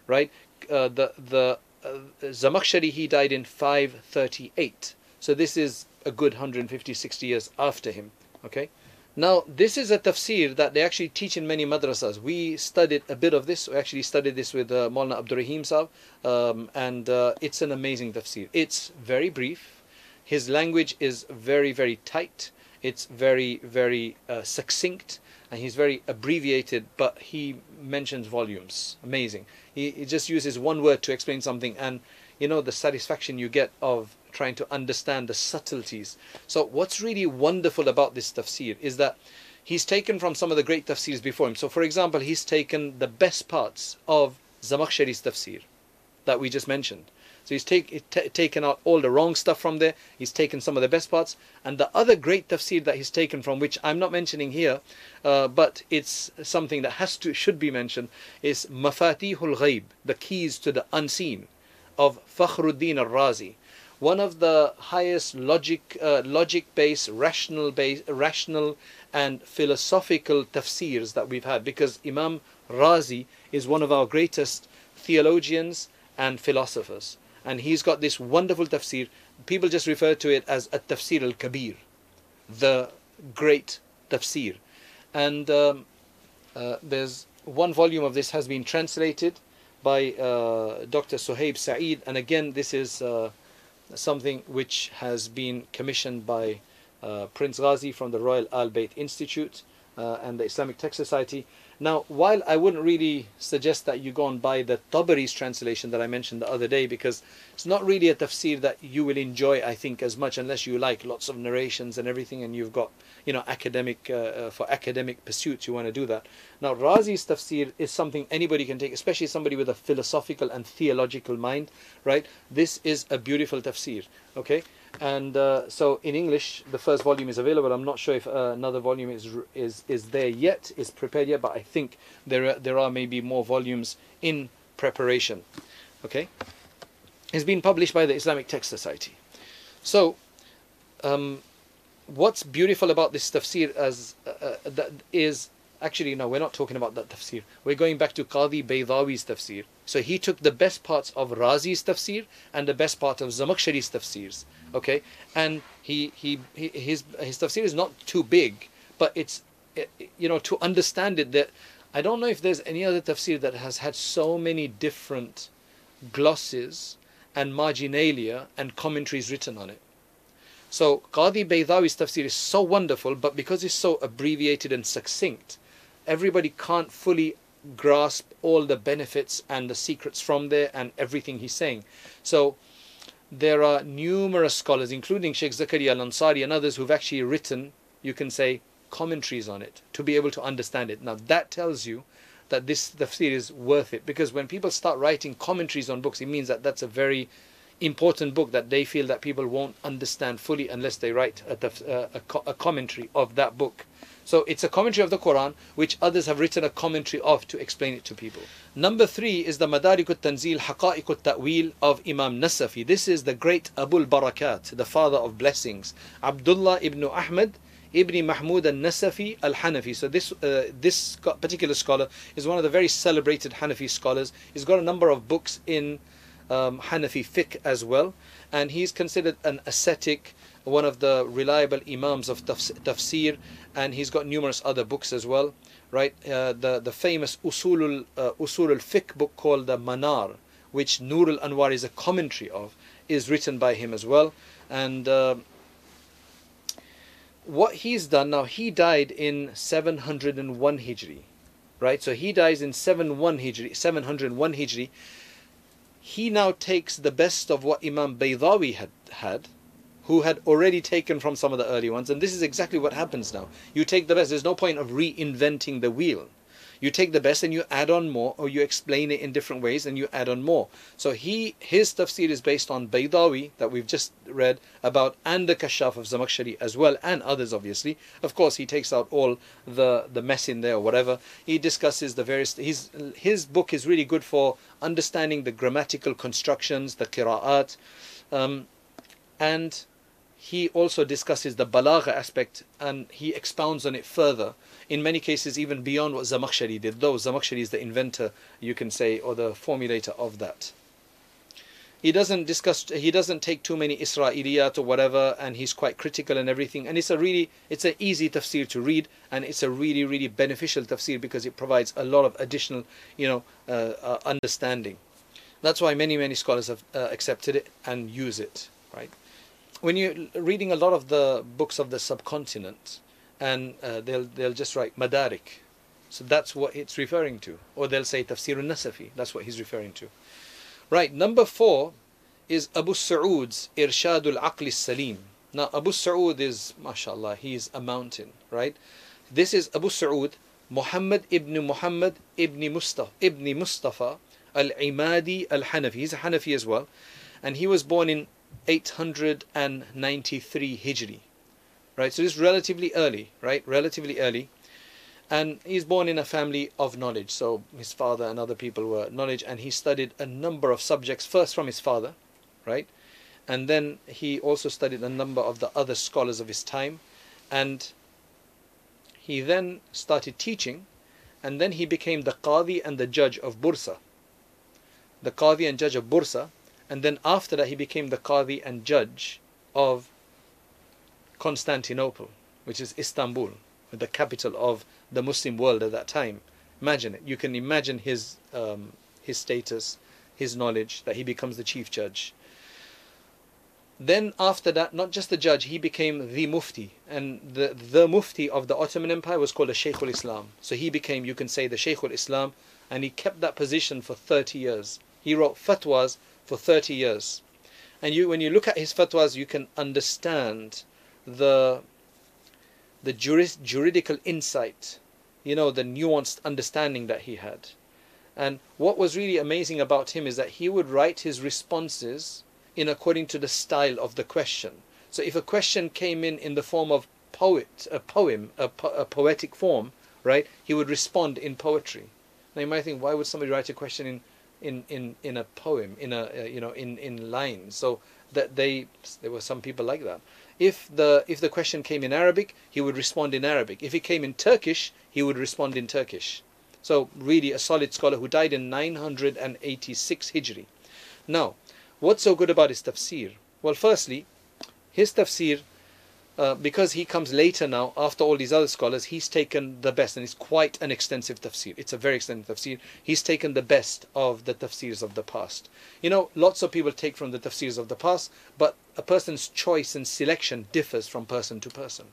right? Uh, the the uh, Zamakhshari he died in 538. So this is a good 150 60 years after him, okay? Now, this is a tafsir that they actually teach in many madrasas. We studied a bit of this. We actually studied this with uh, Maulana Abdurrahim Sahib, um, and uh, it's an amazing tafsir. It's very brief. His language is very, very tight. It's very, very uh, succinct, and he's very abbreviated, but he mentions volumes. Amazing. He, he just uses one word to explain something, and you know the satisfaction you get of trying to understand the subtleties. So, what's really wonderful about this tafsir is that he's taken from some of the great tafsirs before him. So, for example, he's taken the best parts of Zamakhshari's tafsir that we just mentioned. So he's take, taken out all the wrong stuff from there. He's taken some of the best parts. And the other great tafsir that he's taken from, which I'm not mentioning here, uh, but it's something that has to should be mentioned, is Mafatihul Ghaib, the keys to the unseen, of Fakhruddin al-Razi. One of the highest logic, uh, logic-based, rational-based, rational and philosophical tafsirs that we've had, because Imam Razi is one of our greatest theologians and philosophers and he's got this wonderful tafsir. People just refer to it as a tafsir al kabir, the great tafsir. And um, uh, there's one volume of this has been translated by uh, Dr. Suhaib Saeed, and again, this is uh, something which has been commissioned by uh, Prince Ghazi from the Royal Al Bayt Institute uh, and the Islamic Text Society. Now, while I wouldn't really suggest that you go and buy the Tabari's translation that I mentioned the other day, because it's not really a tafsir that you will enjoy, I think, as much unless you like lots of narrations and everything, and you've got, you know, academic uh, uh, for academic pursuits, you want to do that. Now, Razi's tafsir is something anybody can take, especially somebody with a philosophical and theological mind, right? This is a beautiful tafsir, okay? And uh, so in English the first volume is available. I'm not sure if uh, another volume is is is there yet, is prepared yet, but I think there are, there are maybe more volumes in preparation. Okay, it's been published by the Islamic Text Society. So um, what's beautiful about this tafsir as uh, uh, that is actually no we're not talking about that tafsir. We're going back to Qadi Baydawi's tafsir. So he took the best parts of Razi's tafsir and the best part of Zamakhshari's tafsirs okay? And he, he, he his his tafsir is not too big but it's eh, you know to understand it that I don't know if there's any other tafsir that has had so many different glosses and marginalia and commentaries written on it. So Qadi Baydawi's tafsir is so wonderful, but because it's so abbreviated and succinct, everybody can't fully grasp all the benefits and the secrets from there and everything he's saying. So there are numerous scholars, including Sheikh Zakaria al Ansari and others, who've actually written, you can say, commentaries on it to be able to understand it. Now that tells you that this tafsir is worth it because when people start writing commentaries on books, it means that that's a very important book that they feel that people won't understand fully unless they write a, a, a, a, commentary of that book. So it's a commentary of the Quran which others have written a commentary of to explain it to people. Number three is the Madarik al-Tanzil Haqa'iq al-Ta'wil of Imam Nasafi. This is the great Abul Barakat, the father of blessings. Abdullah ibn Ahmad Ibn Mahmud al-Nasafi al-Hanafi. So this uh, this particular scholar is one of the very celebrated Hanafi scholars. He's got a number of books in um, Hanafi fiqh as well, and he's considered an ascetic, one of the reliable imams of tafsir, and he's got numerous other books as well. Right, uh, the the famous Usulul uh, Usulul Fiqh book called the Manar, which Nur al Anwar is a commentary of, is written by him as well, and. Uh, what he's done now, he died in 701 Hijri, right? So he dies in 71 Hijri, 701 Hijri, he now takes the best of what Imam Baydawi had had, who had already taken from some of the early ones, and this is exactly what happens now. You take the best, there's no point of reinventing the wheel. You take the best and you add on more, or you explain it in different ways and you add on more. So he his tafsir is based on Baydawi that we've just read about, and the Kashaf of Zamakhshari as well, and others obviously. Of course, he takes out all the the mess in there or whatever. He discusses the various. His his book is really good for understanding the grammatical constructions, the qira'at, um, and he also discusses the balagha aspect and he expounds on it further in many cases even beyond what Zamakhshari did, though Zamakhshari is the inventor, you can say, or the formulator of that. He doesn't discuss, he doesn't take too many Isra'iliyat or whatever, and he's quite critical and everything. And it's a really, it's an easy tafsir to read, and it's a really, really beneficial tafsir because it provides a lot of additional, you know, uh, uh, understanding. That's why many, many scholars have uh, accepted it and use it, right? When you're reading a lot of the books of the subcontinent, and uh, they'll they'll just write madarik. So that's what it's referring to. Or they'll say tafsir al-nasafi that's what he's referring to. Right number 4 is Abu Sa'ud's Irshad al-Aql salim. Now Abu Sa'ud is mashallah he's a mountain right? This is Abu Sa'ud Muhammad ibn Muhammad ibn Mustafa ibn Mustafa al-Imadi al-Hanafi. He's a Hanafi as well. And he was born in 893 Hijri right? So this is relatively early, right? Relatively early. And he's born in a family of knowledge. So his father and other people were knowledge, and he studied a number of subjects, first from his father, right? And then he also studied a number of the other scholars of his time. And he then started teaching, and then he became the Qadi and the judge of Bursa. The Qadi and judge of Bursa, and then after that he became the Qadi and judge of Constantinople, which is Istanbul, the capital of the Muslim world at that time. Imagine it. You can imagine his um, his status, his knowledge that he becomes the chief judge. Then after that, not just the judge, he became the mufti, and the the mufti of the Ottoman Empire was called a Sheikh al-Islam. So he became, you can say, the Sheikh al-Islam, and he kept that position for 30 years. He wrote fatwas for 30 years, and you when you look at his fatwas, you can understand the the juris, juridical insight, you know, the nuanced understanding that he had. And what was really amazing about him is that he would write his responses in according to the style of the question. So if a question came in in the form of poet, a poem, a, po- a poetic form, right, he would respond in poetry. Now you might think, why would somebody write a question in in, in, in a poem, in a uh, you know in, in lines. So that they there were some people like that. If the if the question came in Arabic, he would respond in Arabic. If it came in Turkish, he would respond in Turkish. So really a solid scholar who died in 986 Hijri. Now, what's so good about his tafsir? Well, firstly, his tafsir uh, because he comes later now, after all these other scholars, he's taken the best, and it's quite an extensive tafsir. It's a very extensive tafsir. He's taken the best of the tafsirs of the past. You know, lots of people take from the tafsirs of the past, but a person's choice and selection differs from person to person.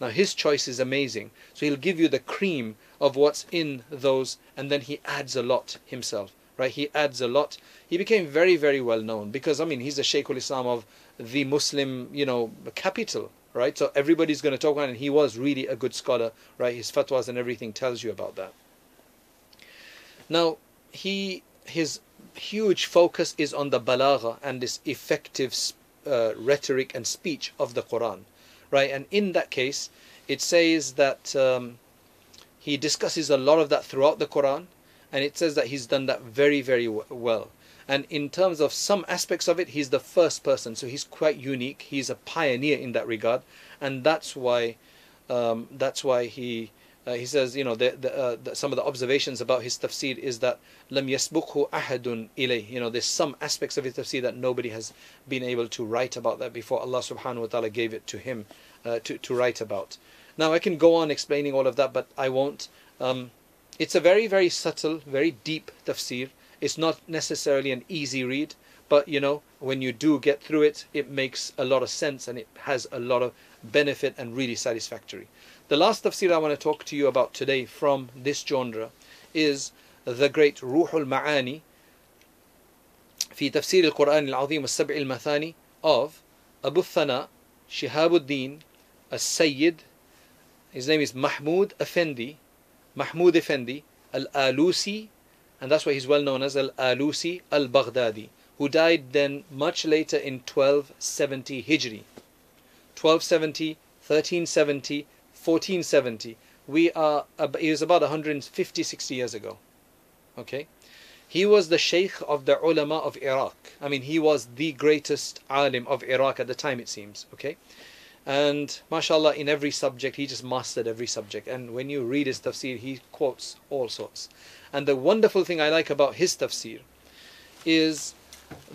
Now, his choice is amazing. So he'll give you the cream of what's in those, and then he adds a lot himself. Right? He adds a lot. He became very, very well known because, I mean, he's the Shaykh al Islam of the Muslim, you know, capital right? So everybody's going to talk about it, and he was really a good scholar, right? His fatwas and everything tells you about that. Now, he his huge focus is on the balagha and this effective uh, rhetoric and speech of the Quran, right? And in that case, it says that um, he discusses a lot of that throughout the Quran, and it says that he's done that very, very well. And in terms of some aspects of it, he's the first person, so he's quite unique. He's a pioneer in that regard, and that's why um, that's why he uh, he says, you know, the, the, uh, the, some of the observations about his tafsir is that lam yasbukhu ahadun ilay. You know, there's some aspects of his tafsir that nobody has been able to write about that before. Allah subhanahu wa taala gave it to him uh, to to write about. Now I can go on explaining all of that, but I won't. Um, it's a very very subtle, very deep tafsir. It's not necessarily an easy read, but you know, when you do get through it, it makes a lot of sense and it has a lot of benefit and really satisfactory. The last tafsir I want to talk to you about today from this genre is the great Ruhul Ma'ani في تفسير القرآن العظيم السبع المثاني of Abu Thana Shihabuddin As-Sayyid his name is Mahmud Effendi Mahmud Effendi Al-Alusi and that's why he's well known as Al-Alusi Al-Baghdadi, who died then much later in 1270 Hijri. 1270, 1370, 1470. We are, he was about 150, 60 years ago. Okay? He was the Sheikh of the ulama of Iraq. I mean, he was the greatest alim of Iraq at the time, it seems. Okay? And mashallah, in every subject, he just mastered every subject. And when you read his tafsir, he quotes all sorts. And the wonderful thing I like about his tafsir is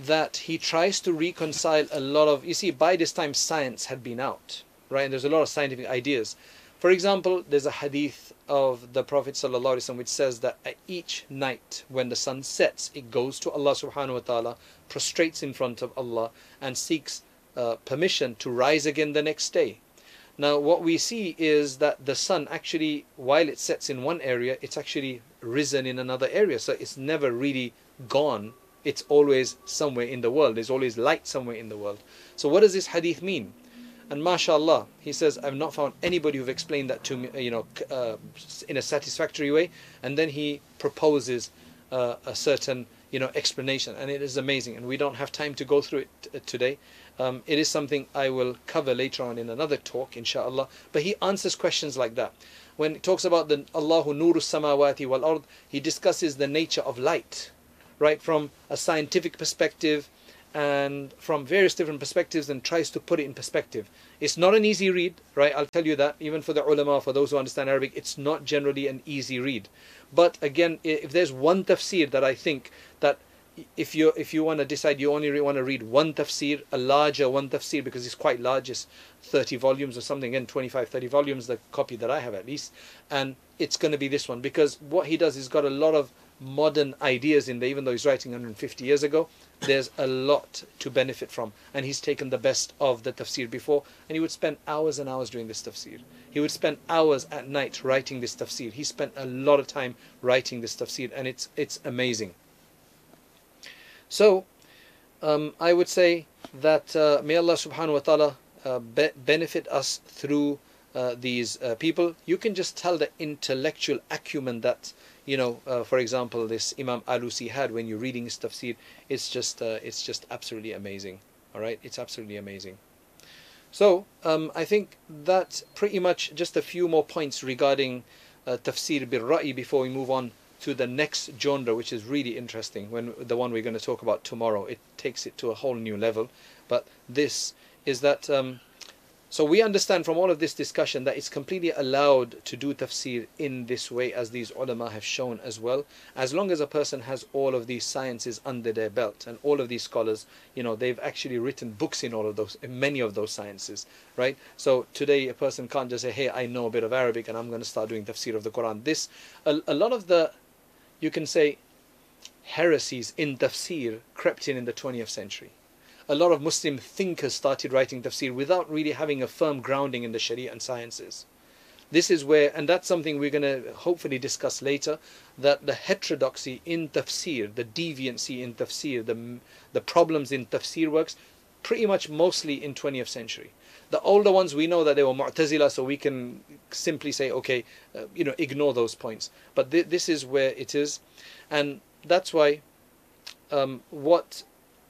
that he tries to reconcile a lot of, you see, by this time science had been out, right? And there's a lot of scientific ideas. For example, there's a hadith of the Prophet ﷺ which says that at each night when the sun sets, it goes to Allah subhanahu wa ta'ala, prostrates in front of Allah, and seeks uh, permission to rise again the next day. Now, what we see is that the sun actually, while it sets in one area, it's actually risen in another area. So it's never really gone. It's always somewhere in the world. There's always light somewhere in the world. So what does this hadith mean? And mashallah, he says, I've not found anybody who've explained that to me, you know, uh, in a satisfactory way. And then he proposes uh, a certain, you know, explanation, and it is amazing. And we don't have time to go through it today. Um, it is something I will cover later on in another talk, inshallah. But he answers questions like that when he talks about the Allahu Nuru Samawati wal Ard, he discusses the nature of light, right, from a scientific perspective and from various different perspectives and tries to put it in perspective. It's not an easy read, right? I'll tell you that, even for the ulama, for those who understand Arabic, it's not generally an easy read. But again, if there's one tafsir that I think that if you if you want to decide you only want to read one tafsir, a larger one tafsir because it's quite large, it's 30 volumes or something, and 25, 30 volumes, the copy that I have at least, and it's going to be this one because what he does is got a lot of modern ideas in there, even though he's writing 150 years ago. There's a lot to benefit from, and he's taken the best of the tafsir before, and he would spend hours and hours doing this tafsir. He would spend hours at night writing this tafsir. He spent a lot of time writing this tafsir, and it's it's amazing. So, um, I would say that uh, may Allah subhanahu wa ta'ala uh, be- benefit us through uh, these uh, people. You can just tell the intellectual acumen that, you know, uh, for example, this Imam Alusi had when you're reading his tafsir. It's just, uh, it's just absolutely amazing. All right, it's absolutely amazing. So um, I think that's pretty much just a few more points regarding tafsir bil ra'i before we move on to the next genre, which is really interesting. When the one we're going to talk about tomorrow, it takes it to a whole new level. But this is that. Um, so we understand from all of this discussion that it's completely allowed to do tafsir in this way, as these ulama have shown as well, as long as a person has all of these sciences under their belt, and all of these scholars, you know, they've actually written books in all of those, in many of those sciences, right? So today a person can't just say, "Hey, I know a bit of Arabic, and I'm going to start doing tafsir of the Quran." This, a, a lot of the, you can say, heresies in tafsir crept in in the 20th century a lot of Muslim thinkers started writing tafsir without really having a firm grounding in the Sharia and sciences. This is where, and that's something we're going to hopefully discuss later, that the heterodoxy in tafsir, the deviancy in tafsir, the, the problems in tafsir works, pretty much mostly in 20th century. The older ones, we know that they were Mu'tazila, so we can simply say, okay, uh, you know, ignore those points. But th- this is where it is. And that's why um, what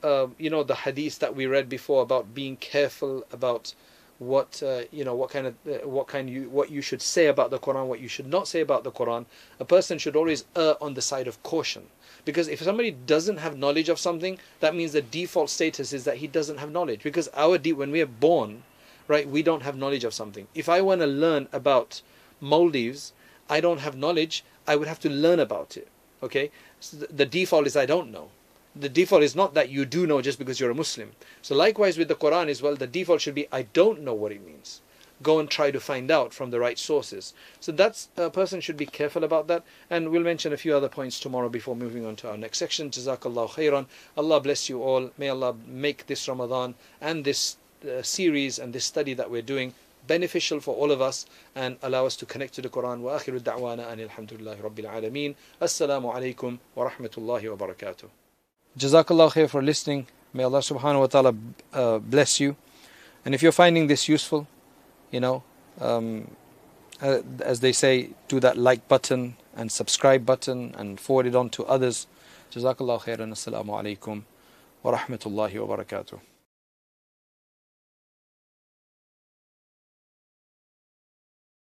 uh, you know the hadith that we read before about being careful about what uh, you know what kind of uh, what kind you what you should say about the Quran, what you should not say about the Quran. A person should always err on the side of caution, because if somebody doesn't have knowledge of something, that means the default status is that he doesn't have knowledge. Because our de- when we are born, right, we don't have knowledge of something. If I want to learn about Maldives, I don't have knowledge. I would have to learn about it. Okay, so the default is I don't know the default is not that you do know just because you're a Muslim. So likewise with the Quran as well, the default should be I don't know what it means. Go and try to find out from the right sources. So that's a person should be careful about that. And we'll mention a few other points tomorrow before moving on to our next section. Jazakallah khairan. Allah bless you all. May Allah make this Ramadan and this uh, series and this study that we're doing beneficial for all of us and allow us to connect to the Quran. وآخر الدعوانا أن الحمد لله رب العالمين. السلام عليكم ورحمة الله وبركاته. Jazakallah khair for listening. May Allah subhanahu wa ta'ala uh, bless you. And if you're finding this useful, you know, um, uh, as they say, do that like button and subscribe button and forward it on to others. Jazakallah khairan. Assalamu alaikum wa rahmatullahi wa barakatuh.